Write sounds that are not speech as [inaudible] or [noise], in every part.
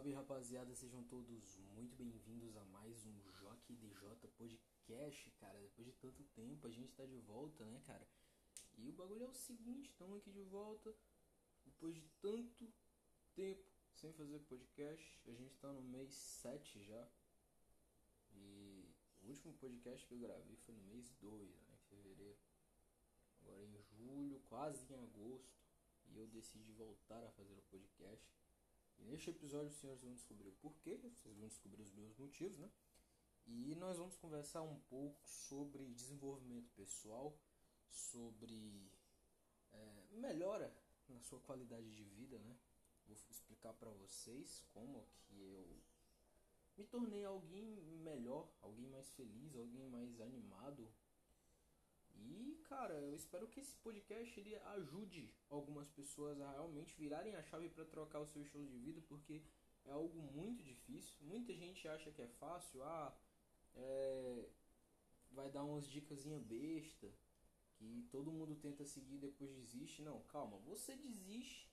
salve rapaziada, sejam todos muito bem-vindos a mais um Joque DJ Podcast, cara. Depois de tanto tempo a gente tá de volta, né, cara? E o bagulho é o seguinte, estamos aqui de volta depois de tanto tempo sem fazer podcast. A gente tá no mês 7 já. E o último podcast que eu gravei foi no mês 2, né, em fevereiro. Agora em julho, quase em agosto, e eu decidi voltar a fazer o podcast. E neste episódio os senhores vão descobrir o porquê, vocês vão descobrir os meus motivos, né? E nós vamos conversar um pouco sobre desenvolvimento pessoal, sobre é, melhora na sua qualidade de vida, né? Vou explicar para vocês como que eu me tornei alguém melhor, alguém mais feliz, alguém mais animado, e, cara, eu espero que esse podcast ele ajude algumas pessoas a realmente virarem a chave para trocar o seu estilo de vida, porque é algo muito difícil. Muita gente acha que é fácil, ah, é, vai dar umas dicas besta, que todo mundo tenta seguir e depois desiste. Não, calma, você desiste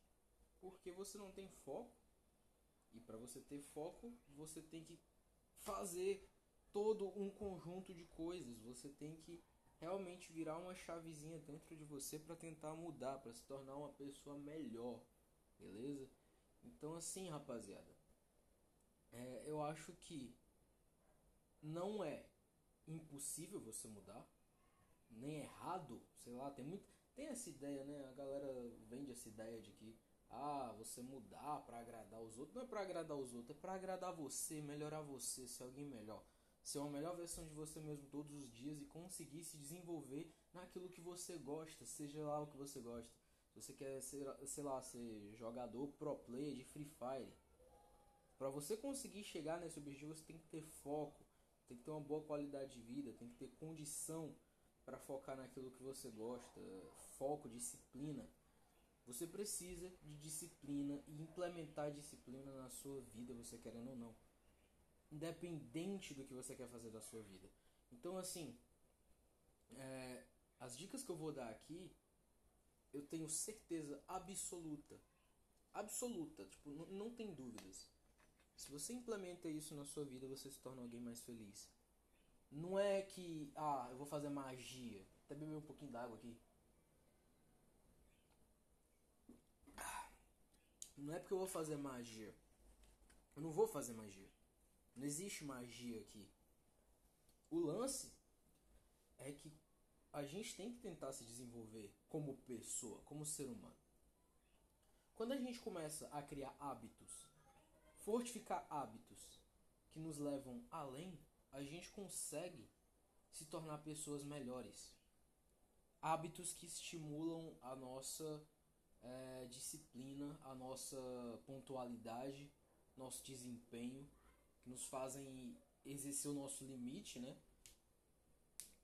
porque você não tem foco. E para você ter foco, você tem que fazer todo um conjunto de coisas. Você tem que realmente virar uma chavezinha dentro de você para tentar mudar, para se tornar uma pessoa melhor, beleza? Então assim, rapaziada, é, eu acho que não é impossível você mudar, nem errado, sei lá, tem muito, tem essa ideia, né? A galera vende essa ideia de que ah, você mudar para agradar os outros, não é para agradar os outros, é para agradar você, melhorar você, ser alguém melhor ser uma melhor versão de você mesmo todos os dias e conseguir se desenvolver naquilo que você gosta, seja lá o que você gosta. Se você quer ser, sei lá, ser jogador pro player de Free Fire, para você conseguir chegar nesse objetivo, você tem que ter foco, tem que ter uma boa qualidade de vida, tem que ter condição para focar naquilo que você gosta, foco, disciplina. Você precisa de disciplina e implementar disciplina na sua vida, você querendo ou não independente do que você quer fazer da sua vida. Então, assim, é, as dicas que eu vou dar aqui, eu tenho certeza absoluta, absoluta, tipo, não, tem dúvidas. Se você implementa isso na sua vida, você se torna alguém mais feliz. Não é que, ah, eu vou fazer magia. Até beber um pouquinho d'água aqui. Não é porque eu vou fazer magia. Eu não vou fazer magia. Não existe magia aqui. O lance é que a gente tem que tentar se desenvolver como pessoa, como ser humano. Quando a gente começa a criar hábitos, fortificar hábitos que nos levam além, a gente consegue se tornar pessoas melhores. Hábitos que estimulam a nossa é, disciplina, a nossa pontualidade, nosso desempenho nos fazem exercer o nosso limite, né?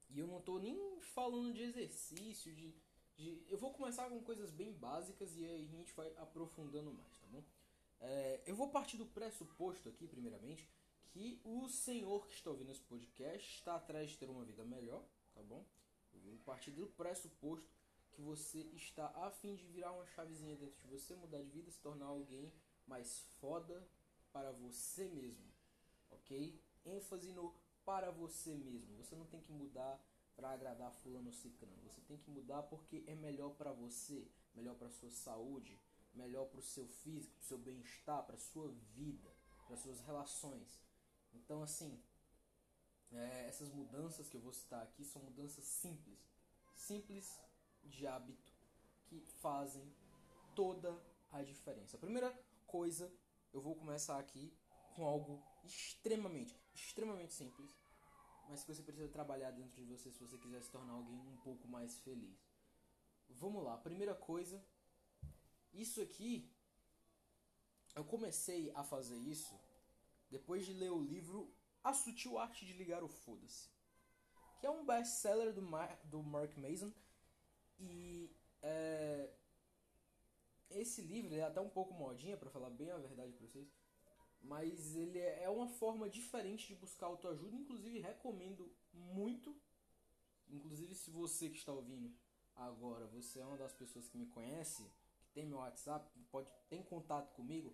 E eu não tô nem falando de exercício, de, de. Eu vou começar com coisas bem básicas e aí a gente vai aprofundando mais, tá bom? É, eu vou partir do pressuposto aqui, primeiramente, que o senhor que está ouvindo esse podcast está atrás de ter uma vida melhor, tá bom? Eu vou partir do pressuposto que você está a fim de virar uma chavezinha dentro de você, mudar de vida, se tornar alguém mais foda para você mesmo ok? ênfase no para você mesmo. Você não tem que mudar para agradar fulano ciclano. Você tem que mudar porque é melhor para você, melhor para sua saúde, melhor para o seu físico, para o seu bem-estar, para sua vida, para suas relações. Então assim, é, essas mudanças que eu vou citar aqui são mudanças simples, simples de hábito que fazem toda a diferença. A primeira coisa, eu vou começar aqui com algo extremamente, extremamente simples, mas que você precisa trabalhar dentro de você se você quiser se tornar alguém um pouco mais feliz. Vamos lá, primeira coisa, isso aqui eu comecei a fazer isso depois de ler o livro A Sutil Arte de Ligar o Foda-se, que é um best-seller do, do Mark Mason. E é, esse livro é até um pouco modinha para falar bem a verdade para vocês mas ele é, é uma forma diferente de buscar autoajuda, inclusive recomendo muito. Inclusive se você que está ouvindo agora, você é uma das pessoas que me conhece, que tem meu WhatsApp, pode tem contato comigo,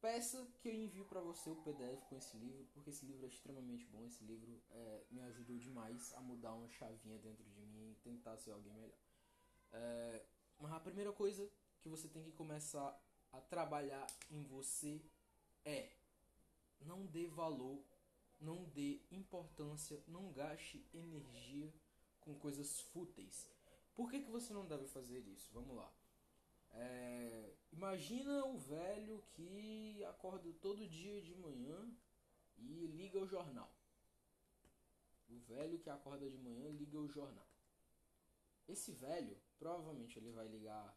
peça que eu envio para você o PDF com esse livro, porque esse livro é extremamente bom. Esse livro é, me ajudou demais a mudar uma chavinha dentro de mim e tentar ser alguém melhor. É, mas a primeira coisa que você tem que começar a trabalhar em você é não dê valor, não dê importância, não gaste energia com coisas fúteis. Por que, que você não deve fazer isso? Vamos lá. É, imagina o velho que acorda todo dia de manhã e liga o jornal. O velho que acorda de manhã liga o jornal. Esse velho, provavelmente ele vai ligar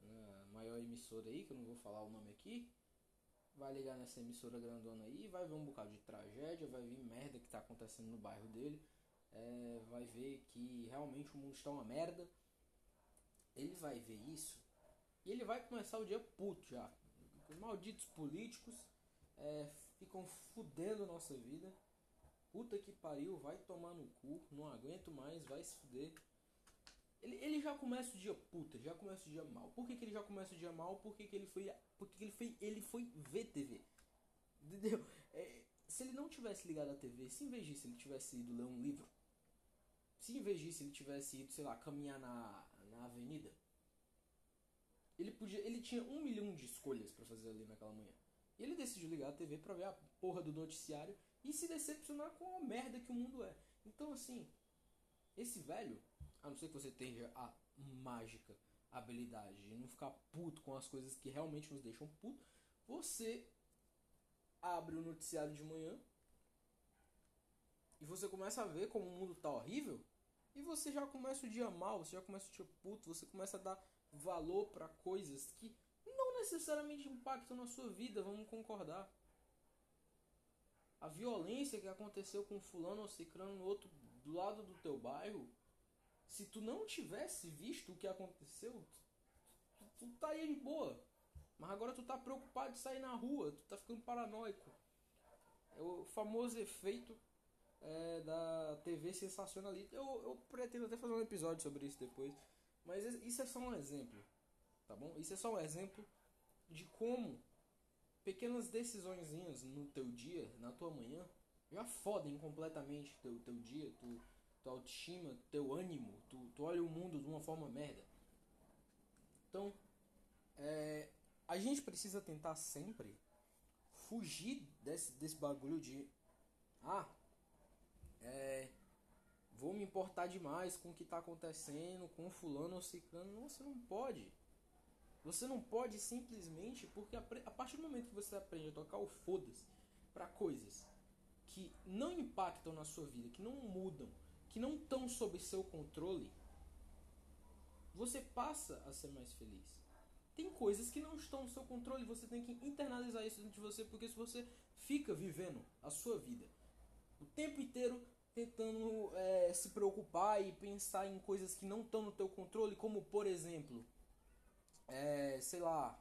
na maior emissora aí, que eu não vou falar o nome aqui. Vai ligar nessa emissora grandona aí, vai ver um bocado de tragédia, vai ver merda que tá acontecendo no bairro dele. É, vai ver que realmente o mundo está uma merda. Ele vai ver isso e ele vai começar o dia puto já. Os malditos políticos é, ficam fudendo nossa vida. Puta que pariu, vai tomar no cu, não aguento mais, vai se fuder. Ele, ele já começa o dia puta, já começa o dia mal. Por que, que ele já começa o dia mal? Porque que ele foi. Porque que ele foi. Ele foi ver TV. Entendeu? É, se ele não tivesse ligado a TV, se em vez disso ele tivesse ido ler um livro, se em vez disso ele tivesse ido, sei lá, caminhar na, na avenida, ele podia, ele tinha um milhão de escolhas para fazer ali naquela manhã. E ele decidiu ligar a TV para ver a porra do noticiário e se decepcionar com a merda que o mundo é. Então assim, esse velho, a não ser que você tenha a mágica habilidade de não ficar puto com as coisas que realmente nos deixam puto, você abre o noticiário de manhã e você começa a ver como o mundo tá horrível e você já começa o dia mal, você já começa o dia puto, você começa a dar valor para coisas que não necessariamente impactam na sua vida, vamos concordar. A violência que aconteceu com fulano ou cicrano no outro do lado do teu bairro, se tu não tivesse visto o que aconteceu, tu, tu, tu estaria de boa. Mas agora tu tá preocupado de sair na rua, tu tá ficando paranoico. É o famoso efeito é, da TV sensacionalista. Eu, eu pretendo até fazer um episódio sobre isso depois. Mas isso é só um exemplo, tá bom? Isso é só um exemplo de como pequenas decisõezinhas no teu dia, na tua manhã, já fodem completamente teu, teu dia, tu, tua autoestima, teu ânimo, tu, tu olha o mundo de uma forma merda. Então, é, a gente precisa tentar sempre fugir desse, desse bagulho de ah, é, vou me importar demais com o que está acontecendo, com fulano ou ciclano. Não, você não pode. Você não pode simplesmente, porque a partir do momento que você aprende a tocar o foda-se para coisas que não impactam na sua vida, que não mudam, que não estão sob seu controle, você passa a ser mais feliz. Tem coisas que não estão no seu controle, você tem que internalizar isso dentro de você, porque se você fica vivendo a sua vida o tempo inteiro tentando é, se preocupar e pensar em coisas que não estão no teu controle, como por exemplo, é, sei lá,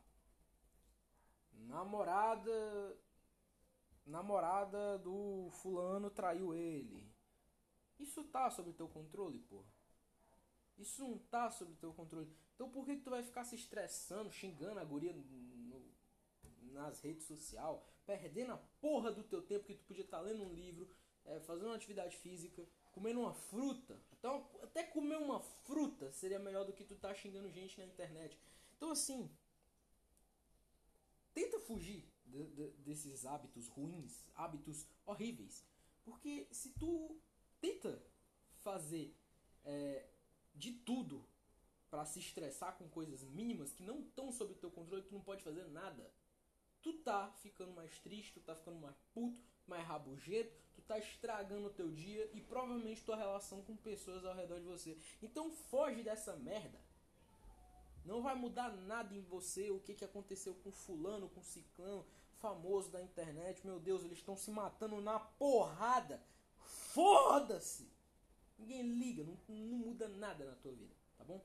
namorada namorada do fulano traiu ele. Isso tá sob teu controle, porra. Isso não tá sob teu controle. Então por que, que tu vai ficar se estressando, xingando a guria no, nas redes sociais, perdendo a porra do teu tempo que tu podia estar tá lendo um livro, é, fazendo uma atividade física, comendo uma fruta. Então, até comer uma fruta seria melhor do que tu tá xingando gente na internet. Então, assim, tenta fugir de, de, desses hábitos ruins, hábitos horríveis. Porque se tu tenta fazer é, de tudo para se estressar com coisas mínimas que não estão sob teu controle, tu não pode fazer nada. Tu tá ficando mais triste, tu tá ficando mais puto, mais rabugento, tu tá estragando o teu dia e provavelmente tua relação com pessoas ao redor de você. Então foge dessa merda. Não vai mudar nada em você o que, que aconteceu com fulano, com ciclano, famoso da internet. Meu Deus, eles estão se matando na porrada. Foda-se! Ninguém liga, não, não muda nada na tua vida, tá bom?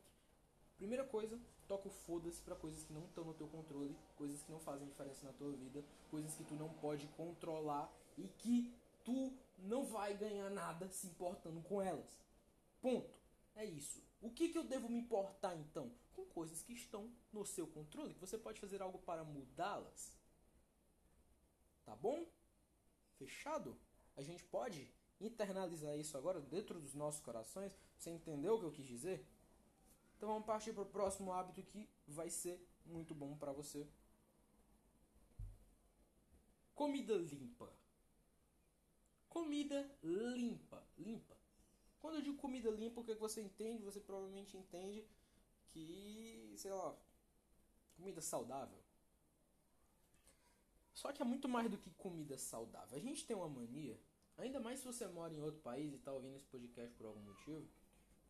Primeira coisa, toca o foda-se pra coisas que não estão no teu controle, coisas que não fazem diferença na tua vida, coisas que tu não pode controlar e que tu não vai ganhar nada se importando com elas. Ponto. É isso. O que, que eu devo me importar então? Com coisas que estão no seu controle, que você pode fazer algo para mudá-las. Tá bom? Fechado? A gente pode internalizar isso agora dentro dos nossos corações? Você entendeu o que eu quis dizer? Então vamos partir para o próximo hábito que vai ser muito bom para você. Comida limpa. Comida limpa, limpa. Quando eu digo comida limpa, o que, é que você entende? Você provavelmente entende que, sei lá, comida saudável. Só que é muito mais do que comida saudável. A gente tem uma mania, ainda mais se você mora em outro país e está ouvindo esse podcast por algum motivo.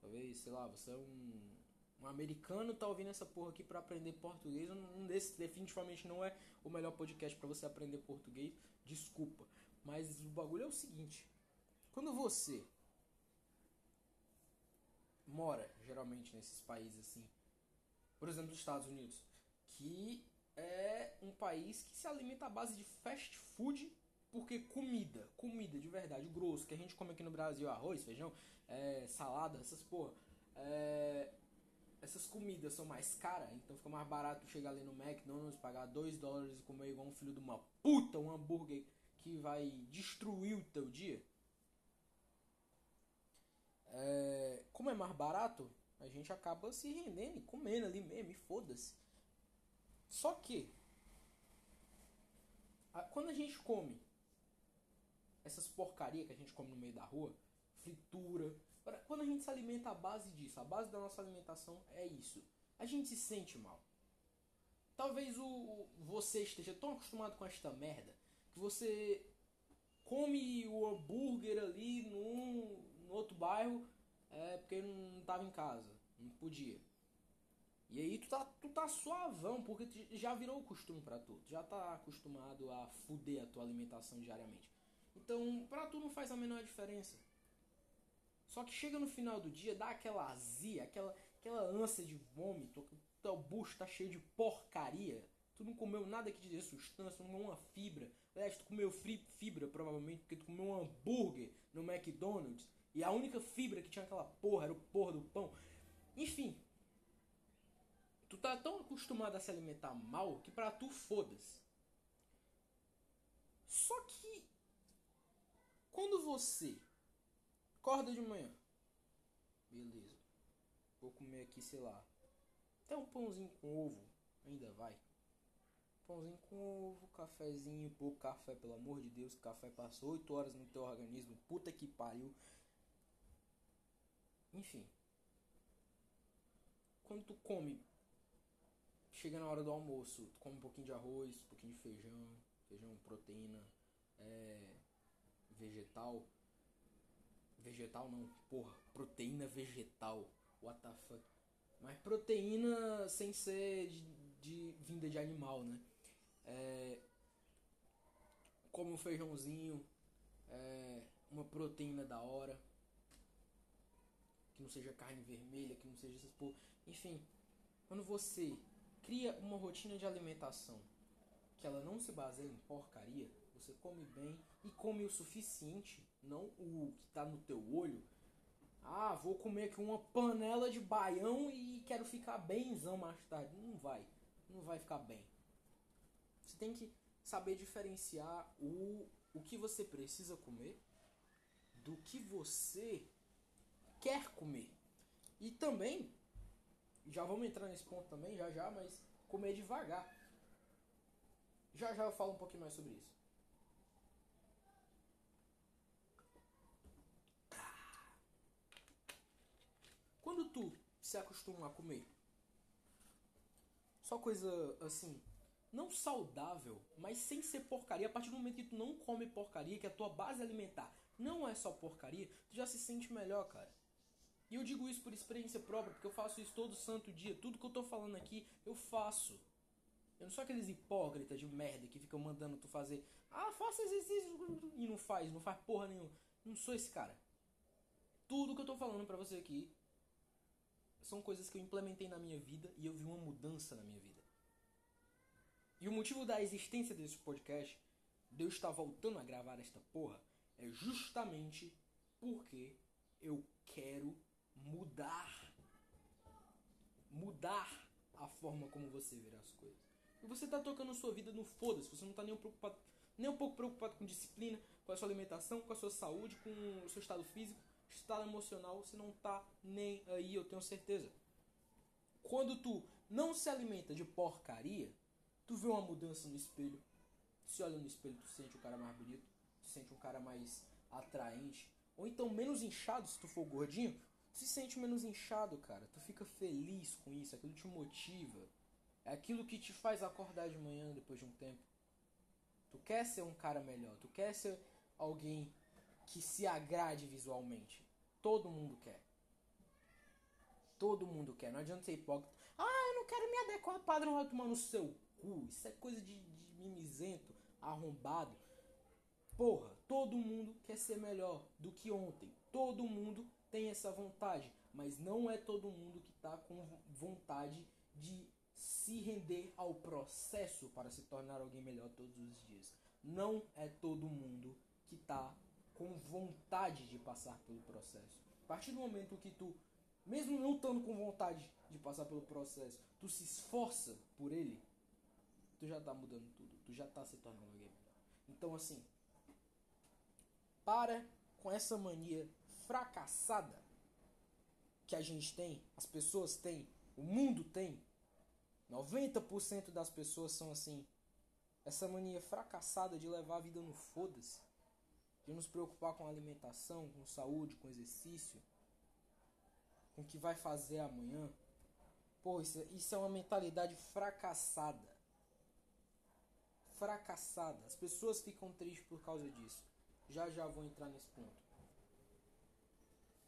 Talvez, sei lá, você é um, um americano tá ouvindo essa porra aqui para aprender português. Um desses definitivamente não é o melhor podcast para você aprender português. Desculpa. Mas o bagulho é o seguinte. Quando você mora, geralmente, nesses países assim, por exemplo, os Estados Unidos, que é um país que se alimenta à base de fast food, porque comida, comida de verdade, grosso, que a gente come aqui no Brasil, arroz, feijão, é, salada, essas porra, é, essas comidas são mais caras, então fica mais barato chegar ali no McDonald's, pagar 2 dólares e comer igual um filho de uma puta, um hambúrguer que vai destruir o teu dia. É, como é mais barato, a gente acaba se rendendo e comendo ali mesmo, e foda-se. Só que, a, quando a gente come essas porcaria que a gente come no meio da rua, fritura, quando a gente se alimenta à base disso, a base da nossa alimentação é isso, a gente se sente mal. Talvez o, você esteja tão acostumado com esta merda que você come o hambúrguer ali num, no outro bairro é porque não estava em casa, não podia. E aí tu tá, tu tá suavão, porque já virou costume para tu. tu. Já tá acostumado a fuder a tua alimentação diariamente. Então, pra tu não faz a menor diferença. Só que chega no final do dia, dá aquela azia, aquela, aquela ânsia de vômito, teu bucho tá cheio de porcaria. Tu não comeu nada que te dê sustância, não comeu uma fibra. Aliás, tu comeu fibra provavelmente porque tu comeu um hambúrguer no McDonald's e a única fibra que tinha aquela porra era o porra do pão. Enfim, tu tá tão acostumado a se alimentar mal que pra tu foda-se. Só que quando você acorda de manhã, beleza, vou comer aqui, sei lá, até um pãozinho com ovo, ainda vai. Pãozinho com ovo, cafezinho, pouco café, pelo amor de Deus, café passou 8 horas no teu organismo, puta que pariu. Enfim. Quando tu come, chega na hora do almoço, tu come um pouquinho de arroz, um pouquinho de feijão, feijão, proteína, é, vegetal. Vegetal não, porra, proteína vegetal. What the fuck? Mas proteína sem ser de, de vinda de animal, né? É, come um feijãozinho, é, uma proteína da hora que não seja carne vermelha, que não seja essas por... Enfim, quando você cria uma rotina de alimentação que ela não se baseia em porcaria, você come bem e come o suficiente, não o que está no teu olho. Ah, vou comer aqui uma panela de baião e quero ficar bemzão mais tarde. Não vai, não vai ficar bem. Você tem que saber diferenciar o, o que você precisa comer do que você quer comer. E também, já vamos entrar nesse ponto também, já já, mas comer devagar. Já já eu falo um pouquinho mais sobre isso. Quando tu se acostuma a comer só coisa assim, não saudável, mas sem ser porcaria, a partir do momento que tu não come porcaria, que a tua base alimentar não é só porcaria, tu já se sente melhor, cara. E eu digo isso por experiência própria, porque eu faço isso todo santo dia. Tudo que eu tô falando aqui, eu faço. Eu não sou aqueles hipócritas de merda que ficam mandando tu fazer. Ah, faça exercício e não faz, não faz porra nenhuma. Não sou esse cara. Tudo que eu tô falando pra você aqui são coisas que eu implementei na minha vida e eu vi uma mudança na minha vida. E o motivo da existência desse podcast, de eu estar voltando a gravar esta porra, é justamente porque eu quero mudar. Mudar a forma como você vê as coisas. E você tá tocando sua vida no foda-se, você não tá nem preocupado, Nem um pouco preocupado com disciplina, com a sua alimentação, com a sua saúde, com o seu estado físico, estado emocional, você não tá nem aí, eu tenho certeza. Quando tu não se alimenta de porcaria, tu vê uma mudança no espelho. Se olha no espelho, tu sente o cara mais bonito, tu sente um cara mais atraente, ou então menos inchado se tu for gordinho, tu se sente menos inchado, cara. Tu fica feliz com isso, aquilo te motiva. É aquilo que te faz acordar de manhã depois de um tempo. Tu quer ser um cara melhor, tu quer ser alguém que se agrade visualmente. Todo mundo quer. Todo mundo quer. Não adianta ser hipócrita. Ah, eu não quero me adequar ao padrão, vai tomar no seu cu. Isso é coisa de, de mimizento, arrombado. Porra, todo mundo quer ser melhor do que ontem. Todo mundo tem essa vontade. Mas não é todo mundo que está com vontade de se render ao processo para se tornar alguém melhor todos os dias. Não é todo mundo que está com vontade de passar pelo processo. A partir do momento que tu, mesmo não estando com vontade de passar pelo processo, tu se esforça por ele, tu já está mudando tudo. Tu já está se tornando alguém melhor. Então assim, para com essa mania fracassada que a gente tem, as pessoas têm, o mundo tem. 90% das pessoas são assim. Essa mania fracassada de levar a vida no foda-se. De nos preocupar com alimentação, com saúde, com exercício. Com o que vai fazer amanhã. Pô, isso, isso é uma mentalidade fracassada. Fracassada. As pessoas ficam tristes por causa disso. Já já vou entrar nesse ponto.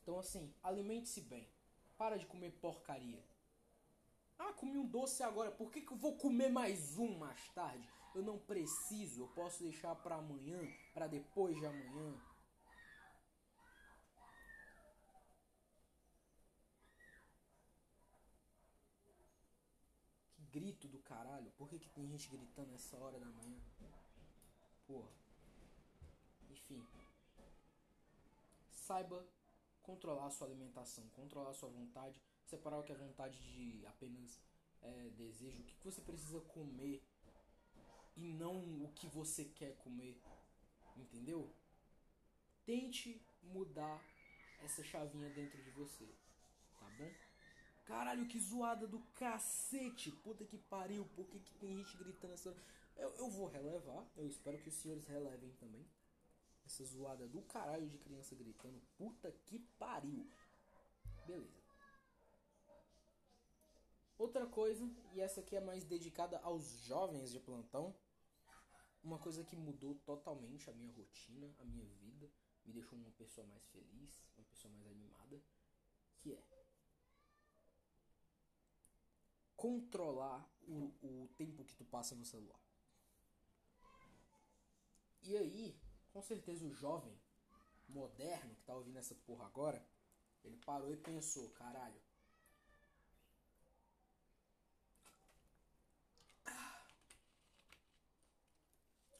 Então assim, alimente-se bem. Para de comer porcaria. Ah, comi um doce agora, por que, que eu vou comer mais um mais tarde? Eu não preciso, eu posso deixar para amanhã, para depois de amanhã. Que grito do caralho, por que, que tem gente gritando nessa hora da manhã? Porra. Enfim. Saiba controlar a sua alimentação, controlar a sua vontade, separar o que é vontade de apenas é, desejo, o que você precisa comer e não o que você quer comer, entendeu? Tente mudar essa chavinha dentro de você, tá bom? Caralho, que zoada do cacete! Puta que pariu, por que, que tem gente gritando essa. Eu, eu vou relevar, eu espero que os senhores relevem também. Essa zoada do caralho de criança gritando. Puta que pariu. Beleza. Outra coisa, e essa aqui é mais dedicada aos jovens de plantão. Uma coisa que mudou totalmente a minha rotina, a minha vida, me deixou uma pessoa mais feliz, uma pessoa mais animada, que é controlar o, o tempo que tu passa no celular. E aí, com certeza o jovem moderno que tá ouvindo essa porra agora, ele parou e pensou, caralho.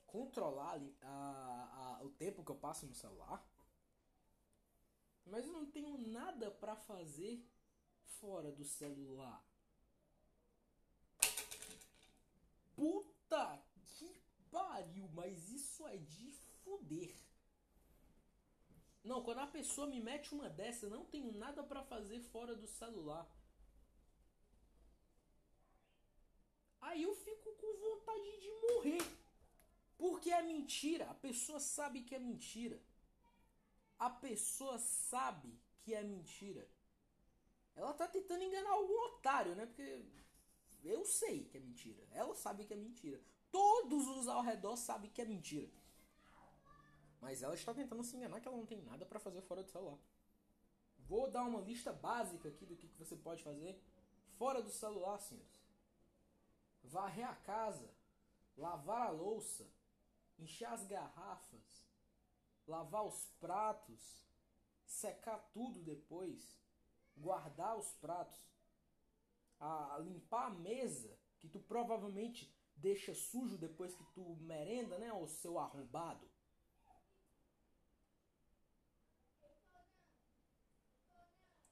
Controlar a, a, o tempo que eu passo no celular, mas eu não tenho nada para fazer fora do celular. Puta que pariu, mas isso é de fuder. Não, quando a pessoa me mete uma dessa, eu não tenho nada para fazer fora do celular. Aí eu fico com vontade de morrer. Porque é mentira. A pessoa sabe que é mentira. A pessoa sabe que é mentira. Ela tá tentando enganar algum otário, né? Porque eu sei que é mentira. Ela sabe que é mentira. Todos os ao redor sabem que é mentira. Mas ela está tentando se enganar que ela não tem nada para fazer fora do celular. Vou dar uma lista básica aqui do que, você pode fazer fora do celular, senhores. Varrer a casa, lavar a louça, encher as garrafas, lavar os pratos, secar tudo depois, guardar os pratos, a limpar a mesa que tu provavelmente deixa sujo depois que tu merenda, né, o seu arrombado.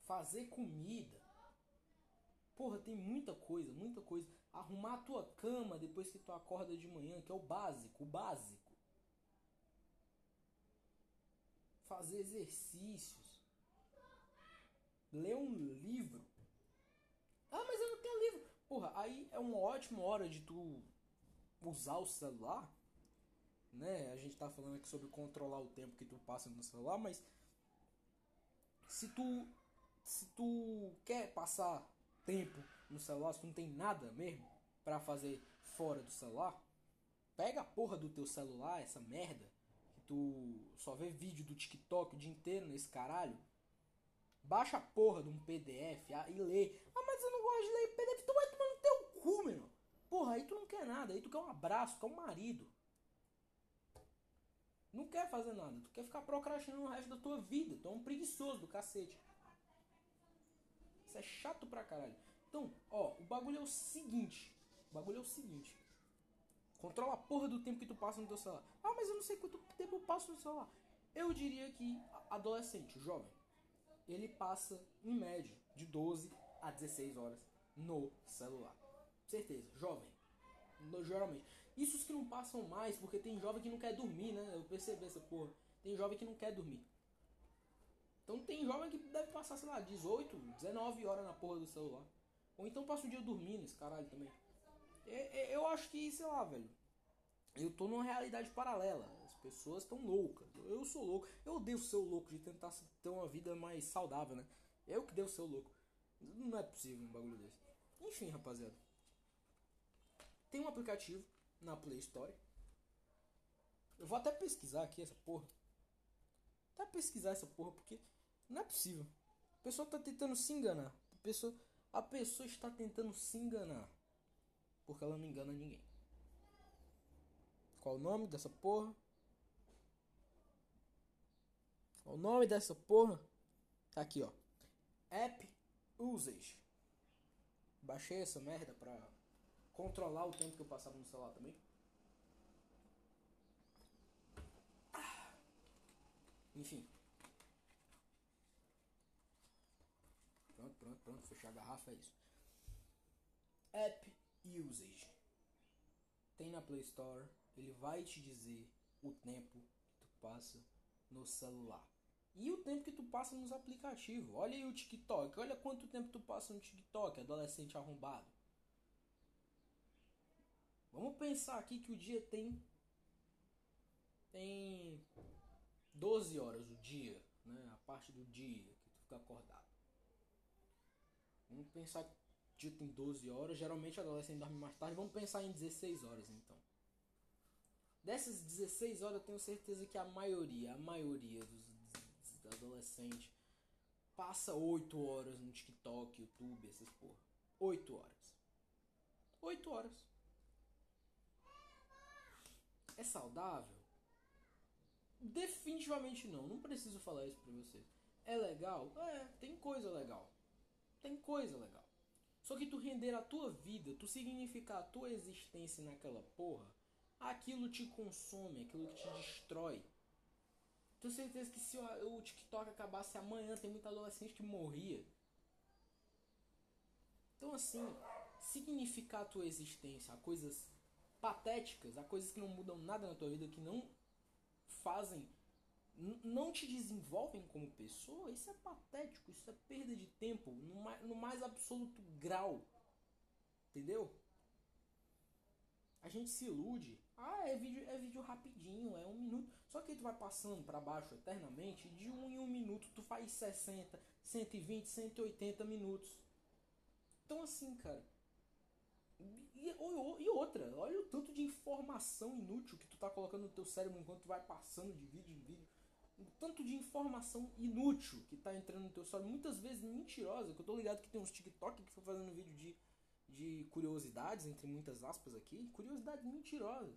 Fazer comida. Porra, tem muita coisa, muita coisa arrumar a tua cama depois que tu acorda de manhã, que é o básico, o básico. Fazer exercícios. Ler um livro. Ah, mas eu não tenho livro. Porra, aí é uma ótima hora de tu usar o celular, né? A gente tá falando aqui sobre controlar o tempo que tu passa no celular, mas se tu se tu quer passar tempo no celular, se tu não tem nada mesmo para fazer fora do celular, pega a porra do teu celular, essa merda, que tu só vê vídeo do TikTok o dia inteiro nesse caralho. Baixa a porra de um PDF ah, e lê. Ah, mas eu não gosto de ler PDF, tu vai tomar no teu cu, meu. Porra, aí tu não quer nada, aí tu quer um abraço, quer um marido. Não quer fazer nada, tu quer ficar procrastinando o resto da tua vida. Tu é um preguiçoso do cacete. Isso é chato pra caralho. Então, ó, o bagulho é o seguinte. O bagulho é o seguinte. Controla a porra do tempo que tu passa no teu celular. Ah, mas eu não sei quanto tempo eu passo no celular. Eu diria que adolescente, jovem, ele passa em média de 12 a 16 horas no celular. Certeza, jovem. No, geralmente. Isso os que não passam mais, porque tem jovem que não quer dormir, né? Eu percebi essa porra. Tem jovem que não quer dormir. Então tem jovem que deve passar, sei lá, 18, 19 horas na porra do celular. Ou então passa o dia dormindo, esse caralho também. Eu acho que, sei lá, velho. Eu tô numa realidade paralela. As pessoas estão loucas. Eu sou louco. Eu odeio ser o louco de tentar ter uma vida mais saudável, né? Eu que devo ser o louco. Não é possível um bagulho desse. Enfim, rapaziada. Tem um aplicativo na Play Store. Eu vou até pesquisar aqui essa porra. Até pesquisar essa porra, porque não é possível. A pessoa tá tentando se enganar. A pessoa, a pessoa está tentando se enganar. Porque ela não engana ninguém. Qual o nome dessa porra? Qual o nome dessa porra? Tá aqui, ó. App Usage. Baixei essa merda pra controlar o tempo que eu passava no celular também. Enfim. Pronto, pronto, pronto. Fechar a garrafa é isso. App Usage. Tem na Play Store. Ele vai te dizer o tempo que tu passa no celular. E o tempo que tu passa nos aplicativos. Olha aí o TikTok. Olha quanto tempo tu passa no TikTok, adolescente arrombado. Vamos pensar aqui que o dia tem tem 12 horas o dia, né? A parte do dia que tu fica acordado. Vamos pensar que o tem 12 horas, geralmente adolescente dorme mais tarde, vamos pensar em 16 horas então. Dessas 16 horas eu tenho certeza que a maioria, a maioria dos, dos adolescentes passa 8 horas no TikTok, YouTube, essas porra. 8 horas. 8 horas. É saudável? Definitivamente não. Não preciso falar isso pra você. É legal? É, tem coisa legal. Tem coisa legal. Só que tu render a tua vida, tu significar a tua existência naquela porra, aquilo te consome, aquilo que te destrói. Tenho certeza que se o TikTok acabasse amanhã, tem muita adolescente que morria. Então assim, significar a tua existência a coisas patéticas, a coisas que não mudam nada na tua vida, que não fazem, não te desenvolvem como pessoa, isso é patético, isso é perda de tempo no mais, no mais absoluto grau. Entendeu? A gente se ilude. Ah, é vídeo, é vídeo rapidinho, é um minuto. Só que tu vai passando para baixo eternamente. De um em um minuto tu faz 60, 120, 180 minutos. Então assim, cara e, e, outra, olha o tanto de informação inútil que tu tá colocando no teu cérebro enquanto tu vai passando de vídeo em vídeo. O tanto de informação inútil que tá entrando no teu cérebro, muitas vezes mentirosa, que eu tô ligado que tem uns TikTok que foi fazendo vídeo de, de curiosidades, entre muitas aspas aqui, curiosidades mentirosas.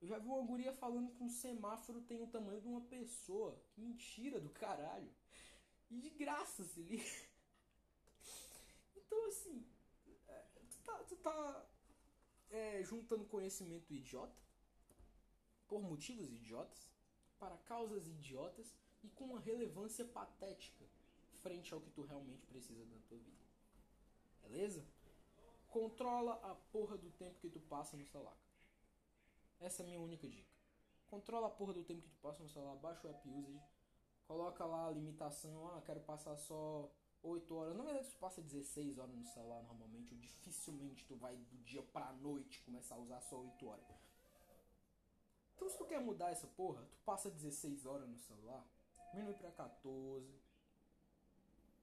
Eu já vi uma guria falando que um semáforo tem o tamanho de uma pessoa. Que mentira do caralho. E de graça, se liga. [laughs] Então assim, tá, tu tá é, juntando conhecimento idiota, por motivos idiotas, para causas idiotas e com uma relevância patética frente ao que tu realmente precisa da tua vida. Beleza? Controla a porra do tempo que tu passa no celular. Essa é a minha única dica. Controla a porra do tempo que tu passa no celular, baixa o app usage, Coloca lá a limitação, ah, quero passar só 8 horas. Na verdade, tu passa 16 horas no celular normalmente, ou dificilmente tu vai do dia pra noite começar a usar só 8 horas. Então se tu quer mudar essa porra, tu passa 16 horas no celular, diminui pra 14.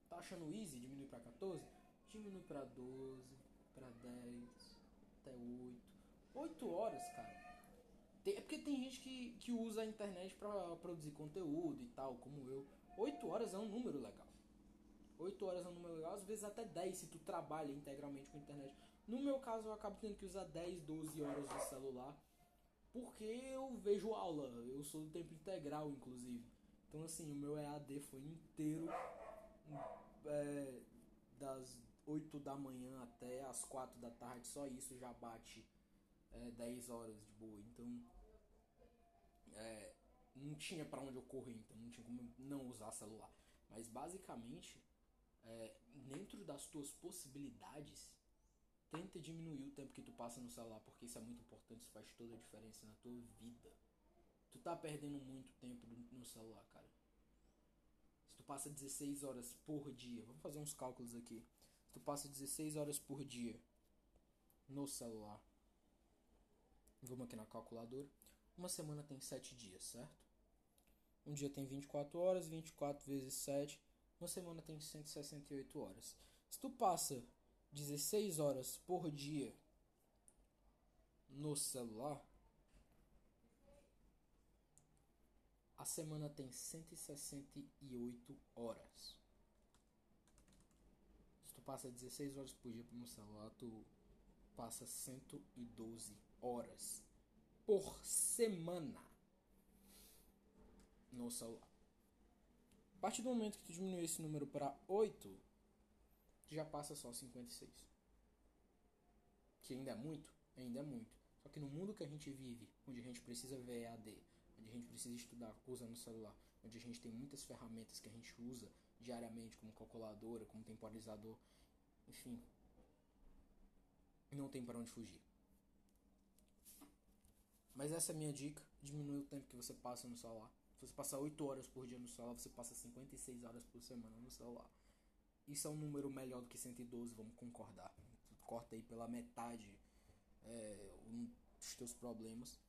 Tá achando easy diminuir pra 14? Diminui pra 12, pra 10, até 8. 8 horas, cara. É porque tem gente que, que usa a internet pra produzir conteúdo e tal, como eu. 8 horas é um número legal. 8 horas é um número legal, às vezes até 10 se tu trabalha integralmente com a internet. No meu caso, eu acabo tendo que usar 10, 12 horas do celular porque eu vejo aula, eu sou do tempo integral, inclusive. Então, assim, o meu EAD foi inteiro é, das 8 da manhã até as 4 da tarde, só isso já bate é, 10 horas de boa. Então, é, não tinha para onde eu correr, então não tinha como não usar celular. Mas, basicamente, é, dentro das tuas possibilidades, Tenta diminuir o tempo que tu passa no celular, porque isso é muito importante, isso faz toda a diferença na tua vida. Tu tá perdendo muito tempo no celular, cara. Se tu passa 16 horas por dia, vamos fazer uns cálculos aqui. Se tu passa 16 horas por dia no celular, vamos aqui na calculadora. Uma semana tem 7 dias, certo? Um dia tem 24 horas, 24 vezes 7. Uma semana tem 168 horas. Se tu passa 16 horas por dia no celular, a semana tem 168 horas. Se tu passa 16 horas por dia no celular, tu passa 112 horas por semana no celular. A partir do momento que tu diminuir esse número para 8, já passa só 56. Que ainda é muito, ainda é muito. Só que no mundo que a gente vive, onde a gente precisa ver EAD, onde a gente precisa estudar usando o celular, onde a gente tem muitas ferramentas que a gente usa diariamente, como calculadora, como temporizador, enfim, não tem para onde fugir. Mas essa é a minha dica, diminui o tempo que você passa no celular. Se você passar 8 horas por dia no celular, você passa 56 horas por semana no celular. Isso é um número melhor do que 112, vamos concordar. Tu corta aí pela metade é, um teus problemas.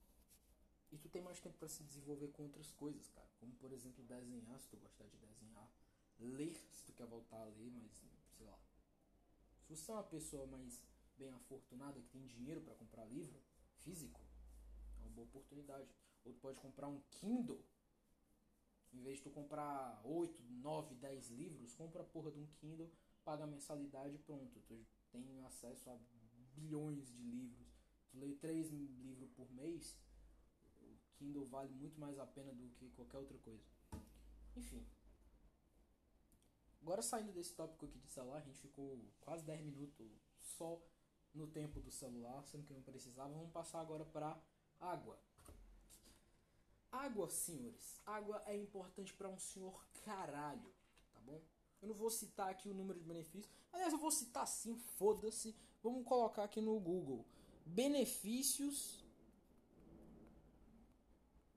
E tu tem mais tempo para se desenvolver com outras coisas, cara. Como, por exemplo, desenhar, se tu gostar de desenhar. Ler, se tu quer voltar a ler, mas, sei lá. Se você é uma pessoa mais bem afortunada, que tem dinheiro para comprar livro físico, é uma boa oportunidade. Ou tu pode comprar um Kindle em vez de tu comprar 8, 9, 10 livros, compra a porra de um Kindle, paga a mensalidade e pronto. Tu tem acesso a bilhões de livros. Tu lê 3 livros por mês, o Kindle vale muito mais a pena do que qualquer outra coisa. Enfim. Agora saindo desse tópico aqui de celular, a gente ficou quase 10 minutos só no tempo do celular, sendo que não precisava. Vamos passar agora para água. Água, senhores. Água é importante para um senhor caralho, tá bom? Eu não vou citar aqui o número de benefícios. Aliás, eu vou citar sim, foda-se. Vamos colocar aqui no Google. Benefícios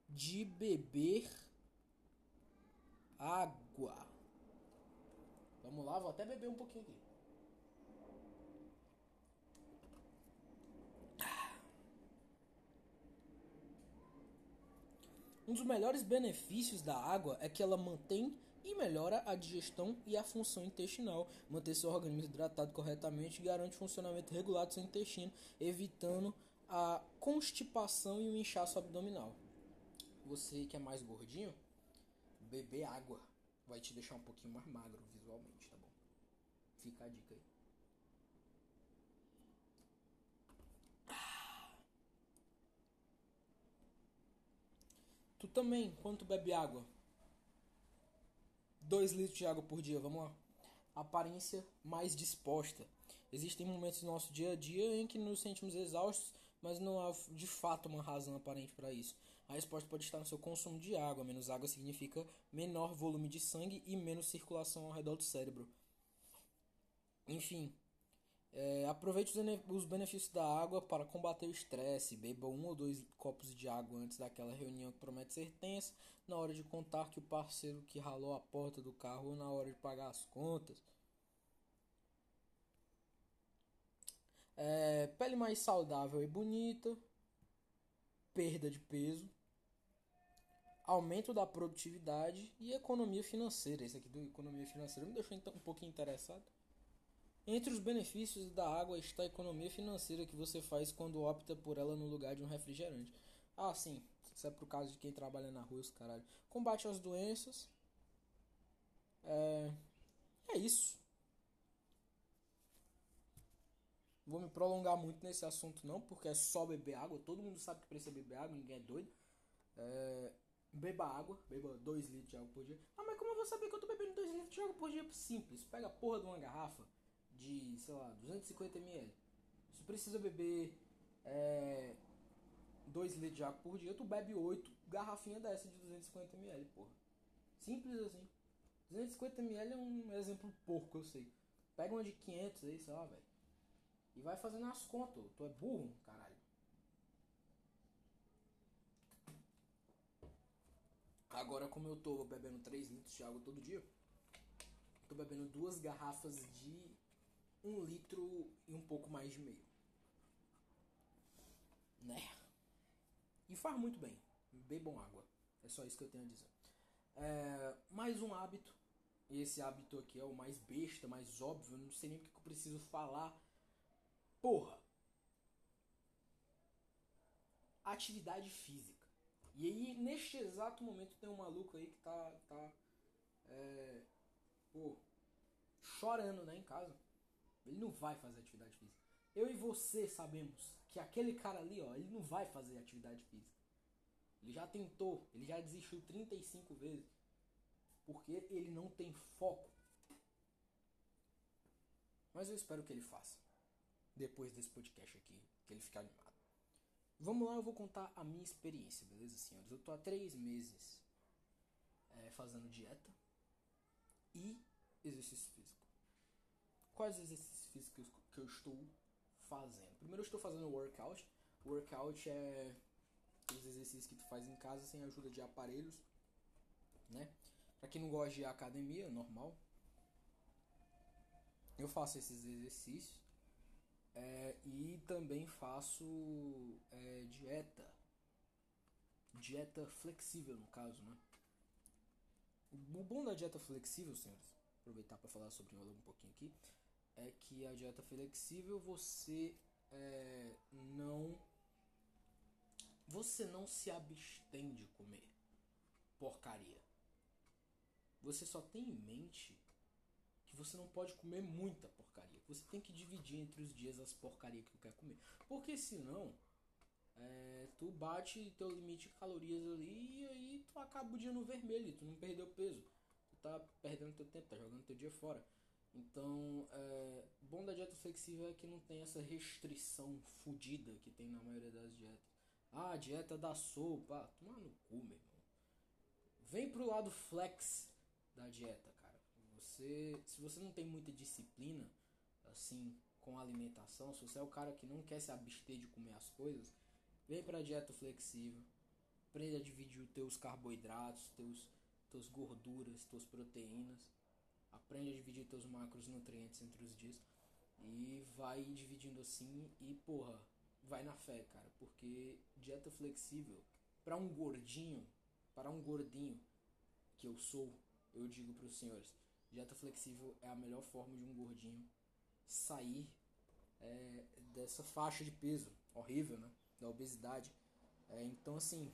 de beber água. Vamos lá, vou até beber um pouquinho aqui. Um dos melhores benefícios da água é que ela mantém e melhora a digestão e a função intestinal. Manter seu organismo hidratado corretamente garante o funcionamento regular do seu intestino, evitando a constipação e o inchaço abdominal. Você que é mais gordinho, beber água vai te deixar um pouquinho mais magro visualmente, tá bom? Fica a dica aí. Tu também, quanto bebe água? 2 litros de água por dia, vamos lá. Aparência mais disposta. Existem momentos no nosso dia a dia em que nos sentimos exaustos, mas não há de fato uma razão aparente para isso. A resposta pode estar no seu consumo de água. Menos água significa menor volume de sangue e menos circulação ao redor do cérebro. Enfim, É, aproveite os benefícios da água para combater o estresse. Beba um ou dois copos de água antes daquela reunião que promete ser tensa, na hora de contar que o parceiro que ralou a porta do carro ou na hora de pagar as contas. É, pele mais saudável e bonita. Perda de peso. Aumento da produtividade e economia financeira. Esse aqui do economia financeira me deixou então um pouquinho interessado. Entre os benefícios da água está a economia financeira que você faz quando opta por ela no lugar de um refrigerante. Ah, sim, isso é pro caso de quem trabalha na rua, os caralho. Combate as doenças. É. É isso. Vou me prolongar muito nesse assunto, não, porque é só beber água. Todo mundo sabe que precisa beber água, ninguém é doido. É... Beba água, beba 2 litros de água por dia. Ah, mas como eu vou saber que eu tô bebendo 2 litros de água por dia? Simples, pega a porra de uma garrafa de, sei lá, 250 ml. Se precisa beber é, 2 litros de água por dia, tu bebe 8 garrafinhas dessa de 250 ml, porra. Simples assim. 250 ml é um exemplo porco, eu sei. Pega uma de 500 aí, sei lá, velho. E vai fazendo as contas. Tu é burro, caralho. Agora, como eu tô bebendo 3 litros de água todo dia, tô bebendo duas garrafas de um litro e um pouco mais de meio. Né? E faz muito bem. Bebam água. É só isso que eu tenho a dizer. É, mais um hábito. E esse hábito aqui é o mais besta, mais óbvio. Não sei nem porque eu preciso falar. Porra! Atividade física. E aí, neste exato momento, tem um maluco aí que tá. tá é, pô, chorando, né, em casa. Ele não vai fazer atividade física. Eu e você sabemos que aquele cara ali, ó, ele não vai fazer atividade física. Ele já tentou, ele já desistiu 35 vezes. Porque ele não tem foco. Mas eu espero que ele faça. Depois desse podcast aqui, que ele fique animado. Vamos lá, eu vou contar a minha experiência, beleza, senhores? Eu tô há três meses é, fazendo dieta e exercício físico quais exercícios físicos que eu estou fazendo. Primeiro eu estou fazendo workout. Workout é os exercícios que tu faz em casa sem ajuda de aparelhos, né? Pra quem não gosta de academia, normal. Eu faço esses exercícios é, e também faço é, dieta. Dieta flexível, no caso, né? O bom da dieta flexível, senhores, aproveitar para falar sobre ela um pouquinho aqui, é que a dieta flexível você é, não você não se abstém de comer porcaria. Você só tem em mente que você não pode comer muita porcaria. Você tem que dividir entre os dias as porcarias que tu quer comer. Porque senão, é, tu bate teu limite de calorias ali e aí tu acaba o dia no vermelho, tu não perdeu peso. Tu tá perdendo teu tempo, tá jogando teu dia fora. Então, é, bom da dieta flexível é que não tem essa restrição fodida que tem na maioria das dietas. Ah, dieta da sopa. Ah, toma no cu, meu irmão. Vem pro lado flex da dieta, cara. Você, se você não tem muita disciplina, assim, com a alimentação, se você é o cara que não quer se abster de comer as coisas, vem pra dieta flexível. Aprenda a dividir os teus carboidratos, teus, teus gorduras, tuas proteínas aprende a dividir teus macros nutrientes entre os dias e vai dividindo assim e porra, vai na fé, cara, porque dieta flexível para um gordinho, para um gordinho que eu sou, eu digo para os senhores, dieta flexível é a melhor forma de um gordinho sair é, dessa faixa de peso horrível, né, da obesidade. É, então assim,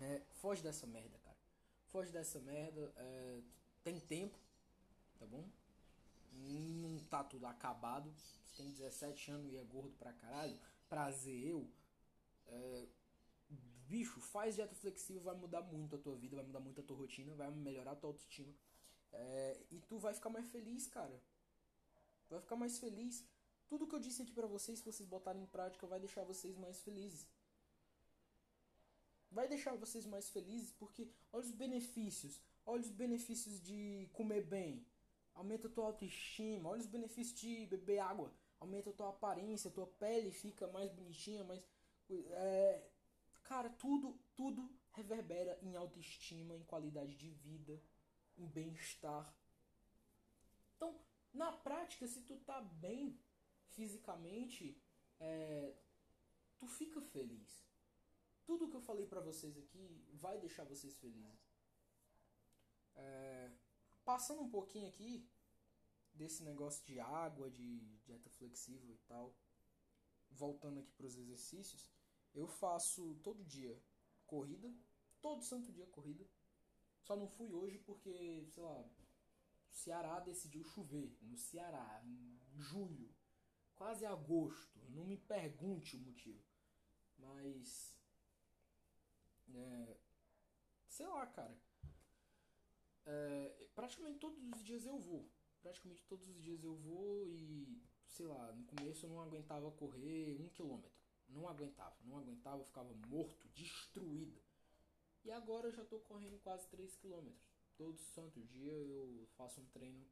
é, foge dessa merda, cara. Foge dessa merda. É, tem tempo, tá bom? Não tá tudo acabado. Você tem 17 anos e é gordo pra caralho. Prazer eu. É, bicho, faz dieta flexível, vai mudar muito a tua vida, vai mudar muito a tua rotina, vai melhorar a tua autoestima. É, e tu vai ficar mais feliz, cara. Vai ficar mais feliz. Tudo que eu disse aqui pra vocês, se vocês botarem em prática, vai deixar vocês mais felizes. Vai deixar vocês mais felizes porque olha os benefícios. Olha os benefícios de comer bem. aumenta a tua autoestima, olha os benefícios de beber água, aumenta a tua aparência, tua pele fica mais bonitinha, mais. É, cara, tudo, tudo reverbera em autoestima, em qualidade de vida, em bem-estar. Então, na prática, se tu tá bem fisicamente, é, tu fica feliz. Tudo que eu falei para vocês aqui vai deixar vocês felizes. É, passando um pouquinho aqui desse negócio de água, de dieta flexível e tal, voltando aqui para os exercícios, eu faço todo dia corrida, todo santo dia corrida. Só não fui hoje porque, sei lá, o Ceará decidiu chover no Ceará em julho, quase agosto. Não me pergunte o motivo. Mas é, sei lá, cara. É, praticamente todos os dias eu vou. Praticamente todos os dias eu vou e, sei lá, no começo eu não aguentava correr um quilômetro. Não aguentava, não aguentava, ficava morto, destruído. E agora eu já tô correndo quase 3 quilômetros. Todo santo dia eu faço um treino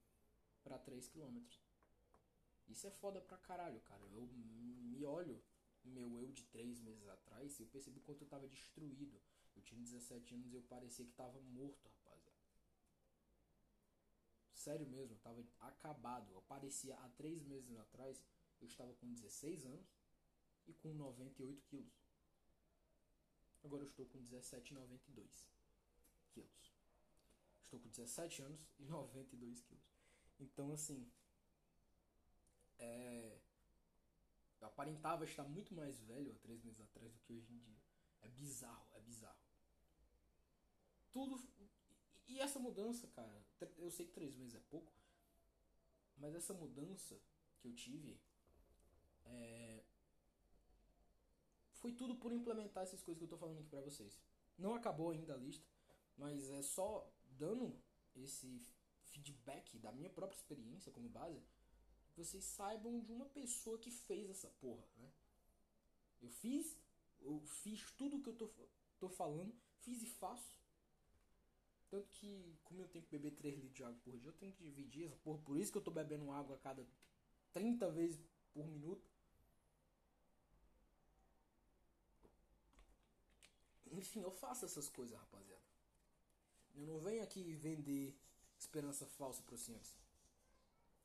para 3 quilômetros. Isso é foda pra caralho, cara. Eu me olho meu eu de 3 meses atrás, eu percebi quanto eu tava destruído. Eu tinha 17 anos e eu parecia que tava morto. Sério mesmo, eu tava acabado. Eu parecia há 3 meses atrás, eu estava com 16 anos e com 98 quilos. Agora eu estou com 17,92 quilos. Estou com 17 anos e 92 quilos. Então, assim, é, eu aparentava estar muito mais velho há três meses atrás do que hoje em dia. É bizarro, é bizarro. Tudo. E essa mudança, cara, eu sei que três meses é pouco, mas essa mudança que eu tive é, foi tudo por implementar essas coisas que eu tô falando aqui pra vocês. Não acabou ainda a lista, mas é só dando esse feedback da minha própria experiência como base vocês saibam de uma pessoa que fez essa porra, né? Eu fiz, eu fiz tudo que eu tô, tô falando, fiz e faço. Tanto que, como eu tenho que beber 3 litros de água por dia, eu tenho que dividir essa porra. Por isso que eu tô bebendo água a cada 30 vezes por minuto. Enfim, eu faço essas coisas, rapaziada. Eu não venho aqui vender esperança falsa para os senhores.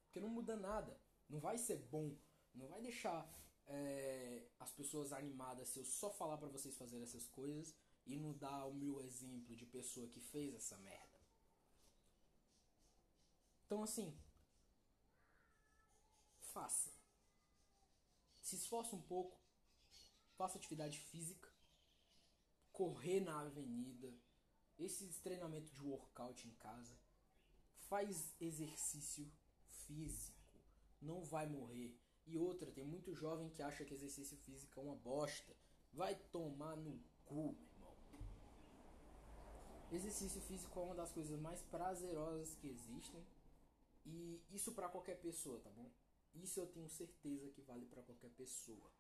Porque não muda nada. Não vai ser bom. Não vai deixar é, as pessoas animadas se eu só falar para vocês fazerem essas coisas e não dar o meu exemplo de pessoa que fez essa merda. Então assim, faça. Se esforce um pouco, faça atividade física, correr na avenida, esse treinamento de workout em casa, faz exercício físico, não vai morrer. E outra, tem muito jovem que acha que exercício físico é uma bosta. Vai tomar no cu. Exercício físico é uma das coisas mais prazerosas que existem. E isso para qualquer pessoa, tá bom? Isso eu tenho certeza que vale para qualquer pessoa.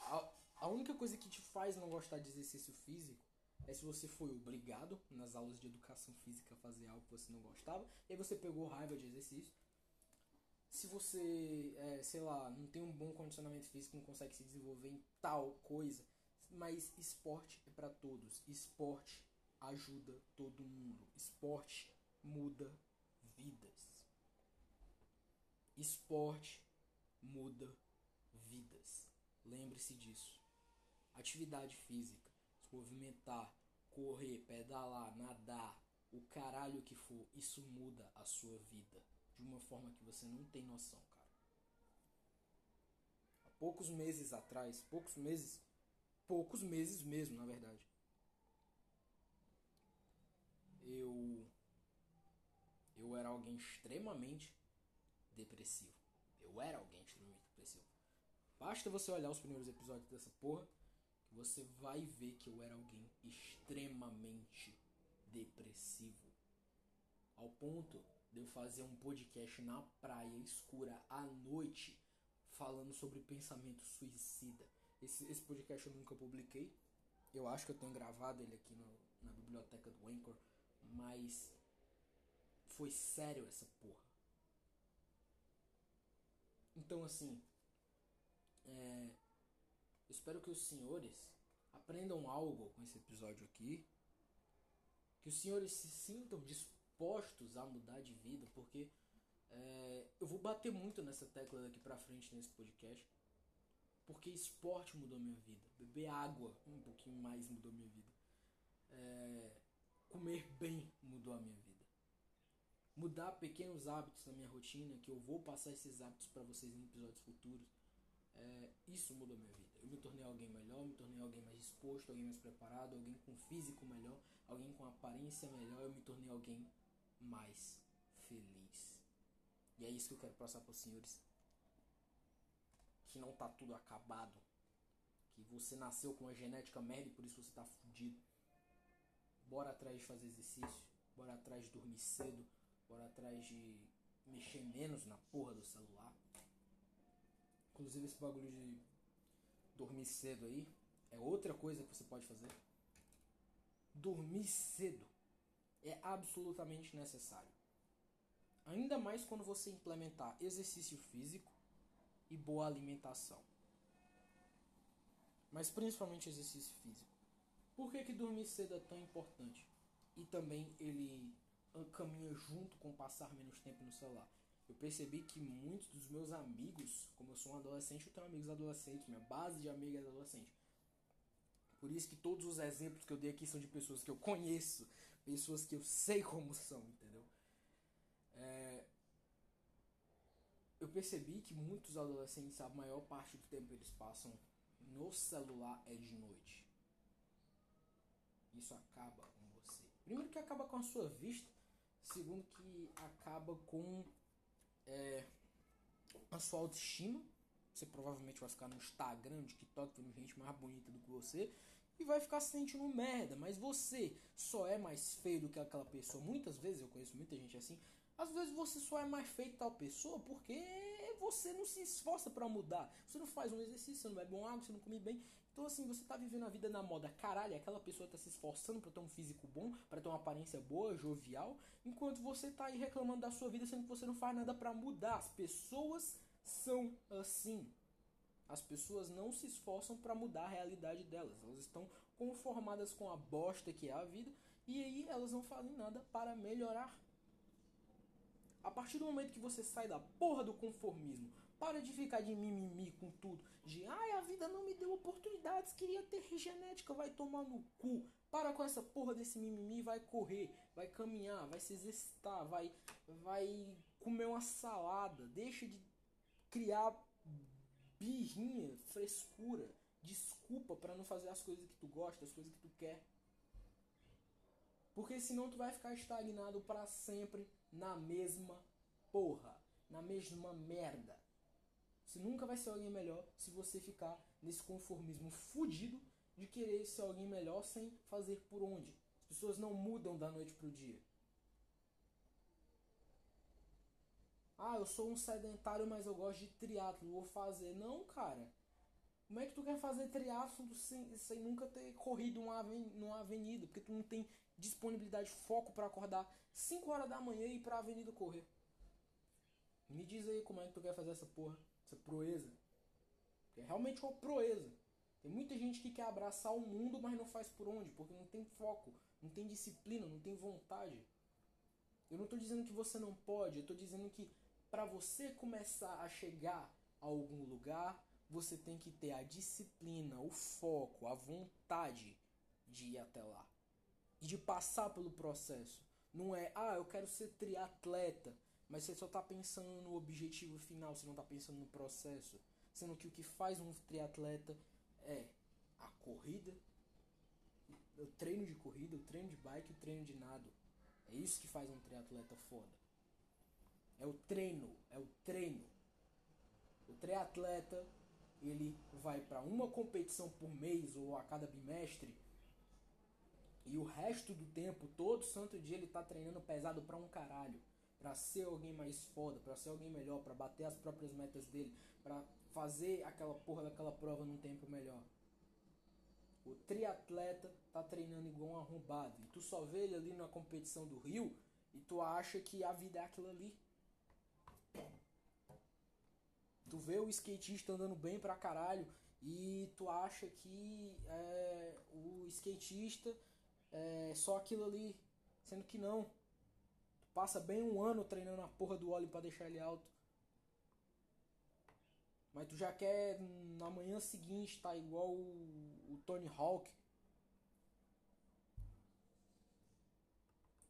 A, a única coisa que te faz não gostar de exercício físico é se você foi obrigado nas aulas de educação física a fazer algo que você não gostava, e aí você pegou raiva de exercício. Se você, é, sei lá, não tem um bom condicionamento físico, não consegue se desenvolver em tal coisa, mas esporte é para todos. Esporte ajuda todo mundo. Esporte muda vidas. Esporte muda vidas. Lembre-se disso. Atividade física se movimentar, correr, pedalar, nadar, o caralho que for, isso muda a sua vida de uma forma que você não tem noção, cara. Há poucos meses atrás, poucos meses, poucos meses mesmo, na verdade. Eu eu era alguém extremamente depressivo. Eu era alguém extremamente depressivo. Basta você olhar os primeiros episódios dessa porra você vai ver que eu era alguém extremamente depressivo. Ao ponto de eu fazer um podcast na praia escura à noite falando sobre pensamento suicida. Esse, esse podcast eu nunca publiquei. Eu acho que eu tenho gravado ele aqui no, na biblioteca do Anchor, mas foi sério essa porra. Então, assim, é, espero que os senhores aprendam algo com esse episódio aqui. Que os senhores se sintam dispostos a mudar de vida, porque é, eu vou bater muito nessa tecla daqui pra frente nesse podcast. Porque esporte mudou minha vida. Beber água um pouquinho mais mudou minha vida. É, comer bem mudou a minha vida. Mudar pequenos hábitos na minha rotina, que eu vou passar esses hábitos para vocês em episódios futuros. É, isso mudou minha vida. Eu me tornei alguém melhor, me tornei alguém mais disposto, alguém mais preparado, alguém com físico melhor, alguém com aparência melhor. Eu me tornei alguém mais feliz. E é isso que eu quero passar para os senhores. Que não tá tudo acabado. Que você nasceu com uma genética merda e por isso você tá fudido. Bora atrás de fazer exercício. Bora atrás de dormir cedo. Bora atrás de mexer menos na porra do celular. Inclusive esse bagulho de dormir cedo aí é outra coisa que você pode fazer. Dormir cedo é absolutamente necessário. Ainda mais quando você implementar exercício físico e boa alimentação. Mas principalmente exercício físico. Por que, que dormir cedo é tão importante? E também ele caminha junto com passar menos tempo no celular. Eu percebi que muitos dos meus amigos, como eu sou um adolescente, eu tenho amigos adolescentes, minha base de amigos é adolescente. Por isso que todos os exemplos que eu dei aqui são de pessoas que eu conheço, pessoas que eu sei como são, entendeu? É... Eu percebi que muitos adolescentes, a maior parte do tempo eles passam no celular é de noite. Isso acaba com você. Primeiro que acaba com a sua vista, segundo que acaba com é, a sua autoestima. Você provavelmente vai ficar no Instagram, no TikTok, vendo gente mais bonita do que você. E vai ficar se sentindo merda. Mas você só é mais feio do que aquela pessoa. Muitas vezes, eu conheço muita gente assim. Às vezes você só é mais feio que tal pessoa porque você não se esforça para mudar. Você não faz um exercício, você não bebe um água, você não come bem. Então assim, você tá vivendo a vida na moda. Caralho, aquela pessoa tá se esforçando para ter um físico bom, para ter uma aparência boa, jovial, enquanto você tá aí reclamando da sua vida sendo que você não faz nada para mudar. As pessoas são assim. As pessoas não se esforçam para mudar a realidade delas. Elas estão conformadas com a bosta que é a vida e aí elas não fazem nada para melhorar. A partir do momento que você sai da porra do conformismo, para de ficar de mimimi com tudo, de ai, a vida não me deu oportunidades, queria ter genética, vai tomar no cu. Para com essa porra desse mimimi, vai correr, vai caminhar, vai se exercitar, vai vai comer uma salada, deixa de criar birrinha, frescura, desculpa para não fazer as coisas que tu gosta, as coisas que tu quer. Porque senão tu vai ficar estagnado para sempre na mesma porra, na mesma merda. Você nunca vai ser alguém melhor se você ficar nesse conformismo fudido de querer ser alguém melhor sem fazer por onde. As pessoas não mudam da noite pro dia. Ah, eu sou um sedentário, mas eu gosto de triatlo, vou fazer. Não, cara. Como é que tu quer fazer triatlo sem, sem nunca ter corrido uma numa avenida? Porque tu não tem disponibilidade, foco para acordar 5 horas da manhã e ir pra avenida correr. Me diz aí como é que tu quer fazer essa porra, essa proeza. É realmente uma proeza. Tem muita gente que quer abraçar o mundo, mas não faz por onde, porque não tem foco, não tem disciplina, não tem vontade. Eu não estou dizendo que você não pode, eu estou dizendo que para você começar a chegar a algum lugar, você tem que ter a disciplina, o foco, a vontade de ir até lá e de passar pelo processo. Não é, ah, eu quero ser triatleta, mas você só está pensando no objetivo final, você não está pensando no processo. Sendo que o que faz um triatleta é a corrida, o treino de corrida, o treino de bike, o treino de nado. É isso que faz um triatleta foda. É o treino, é o treino. O triatleta, ele vai para uma competição por mês ou a cada bimestre e o resto do tempo, todo santo dia, ele tá treinando pesado pra um caralho. Pra ser alguém mais foda, pra ser alguém melhor, pra bater as próprias metas dele, pra fazer aquela porra daquela prova num tempo melhor. O triatleta tá treinando igual um arrombado. E tu só vê ele ali na competição do Rio E tu acha que a vida é aquilo ali. Tu vê o skatista andando bem pra caralho e tu acha que é, o skatista é só aquilo ali. Sendo que não. Passa bem um ano treinando a porra do óleo para deixar ele alto. Mas tu já quer na manhã seguinte tá igual o, o Tony Hawk.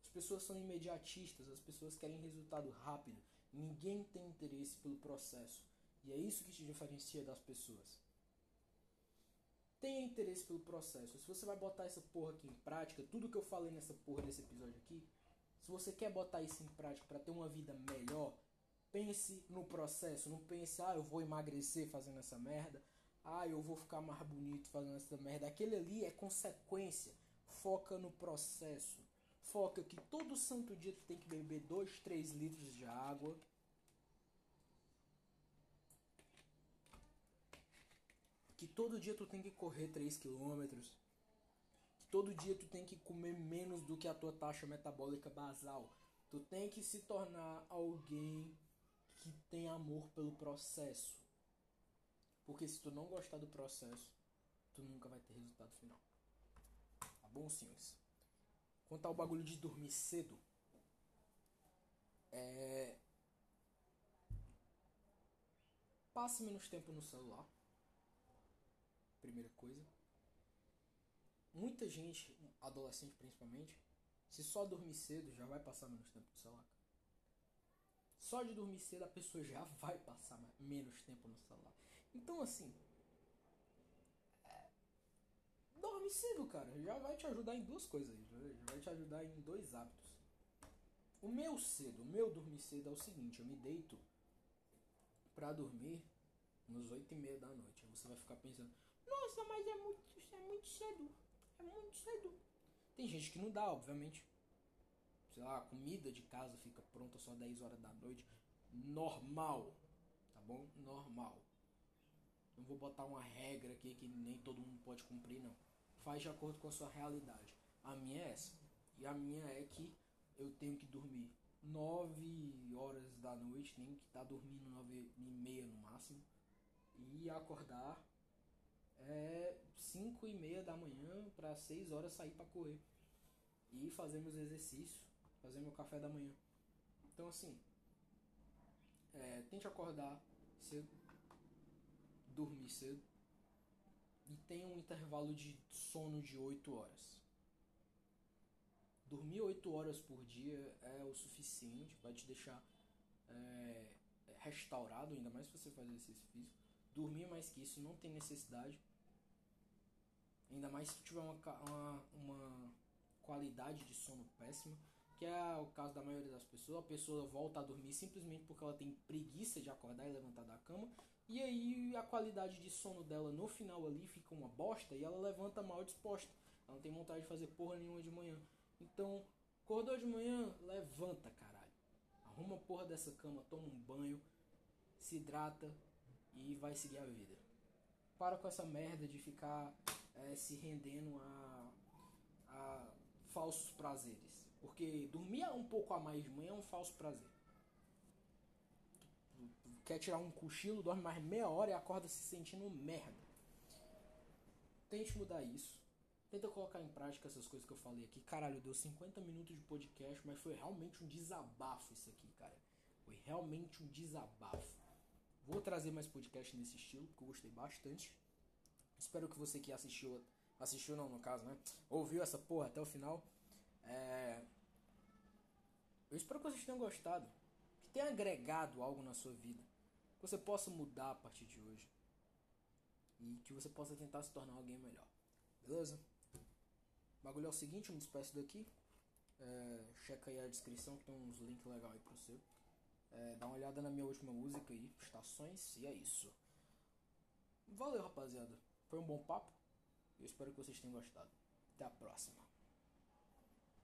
As pessoas são imediatistas, as pessoas querem resultado rápido. Ninguém tem interesse pelo processo. E é isso que te diferencia das pessoas. Tenha interesse pelo processo. Se você vai botar essa porra aqui em prática, tudo que eu falei nessa porra desse episódio aqui, se você quer botar isso em prática para ter uma vida melhor, pense no processo. Não pense, ah, eu vou emagrecer fazendo essa merda. Ah, eu vou ficar mais bonito fazendo essa merda. Aquele ali é consequência. Foca no processo. Foca que todo santo dia tu tem que beber 2, 3 litros de água que todo dia tu tem que correr 3 km, que todo dia tu tem que comer menos do que a tua taxa metabólica basal. Tu tem que se tornar alguém que tem amor pelo processo. Porque se tu não gostar do processo, tu nunca vai ter resultado final. Tá bom, senhores? Quanto ao bagulho de dormir cedo, é. Passe menos tempo no celular primeira coisa. Muita gente, adolescente principalmente, se só dormir cedo já vai passar menos tempo no celular. Só de dormir cedo a pessoa já vai passar menos tempo no celular. Então assim, é, dorme cedo, cara, já vai te ajudar em duas coisas, já vai te ajudar em dois hábitos. O meu cedo, o meu dormir cedo é o seguinte, eu me deito pra dormir nos oito e meia da noite. Você vai ficar pensando, nossa, mas é muito, é muito cedo. É muito cedo. Tem gente que não dá, obviamente. Sei lá, a comida de casa fica pronta só 10 horas da noite. Normal. Tá bom? Normal. Não vou botar uma regra aqui que nem todo mundo pode cumprir, não. Faz de acordo com a sua realidade. A minha é essa. E a minha é que eu tenho que dormir 9 horas da noite, tenho que estar tá dormindo 9 e meia no máximo. E acordar é 5 e meia da manhã para 6 horas sair para correr e fazer meus exercícios, fazer meu café da manhã. Então assim, é, tente acordar cedo, dormir cedo e tenha um intervalo de sono de 8 horas. Dormir 8 horas por dia é o suficiente para te deixar é, restaurado, ainda mais se você faz exercício físico Dormir mais que isso não tem necessidade. Ainda mais se tiver uma, uma, uma qualidade de sono péssima, que é o caso da maioria das pessoas. A pessoa volta a dormir simplesmente porque ela tem preguiça de acordar e levantar da cama. E aí a qualidade de sono dela no final ali fica uma bosta e ela levanta mal disposta. Ela não tem vontade de fazer porra nenhuma de manhã. Então, acordou de manhã, levanta, caralho. Arruma a porra dessa cama, toma um banho, se hidrata, e vai seguir a vida. Para com essa merda de ficar é, se rendendo a, a falsos prazeres. Porque dormir um pouco a mais de manhã é um falso prazer. Quer tirar um cochilo, dorme mais meia hora e acorda se sentindo merda. Tente mudar isso. Tenta colocar em prática essas coisas que eu falei aqui. Caralho, deu 50 minutos de podcast, mas foi realmente um desabafo isso aqui, cara. Foi realmente um desabafo. Vou trazer mais podcast nesse estilo, porque eu gostei bastante. Espero que você que assistiu, assistiu não, no caso, né? Ouviu essa porra até o final. É... Eu espero que vocês tenham gostado. Que tenha agregado algo na sua vida. Que você possa mudar a partir de hoje. E que você possa tentar se tornar alguém melhor. Beleza? O bagulho é o seguinte, eu me despeço daqui. É... Checa aí a descrição que tem uns links legais aí pro seu. É, dá uma olhada na minha última música aí, Estações, e é isso. Valeu, rapaziada. Foi um bom papo. Eu espero que vocês tenham gostado. Até a próxima.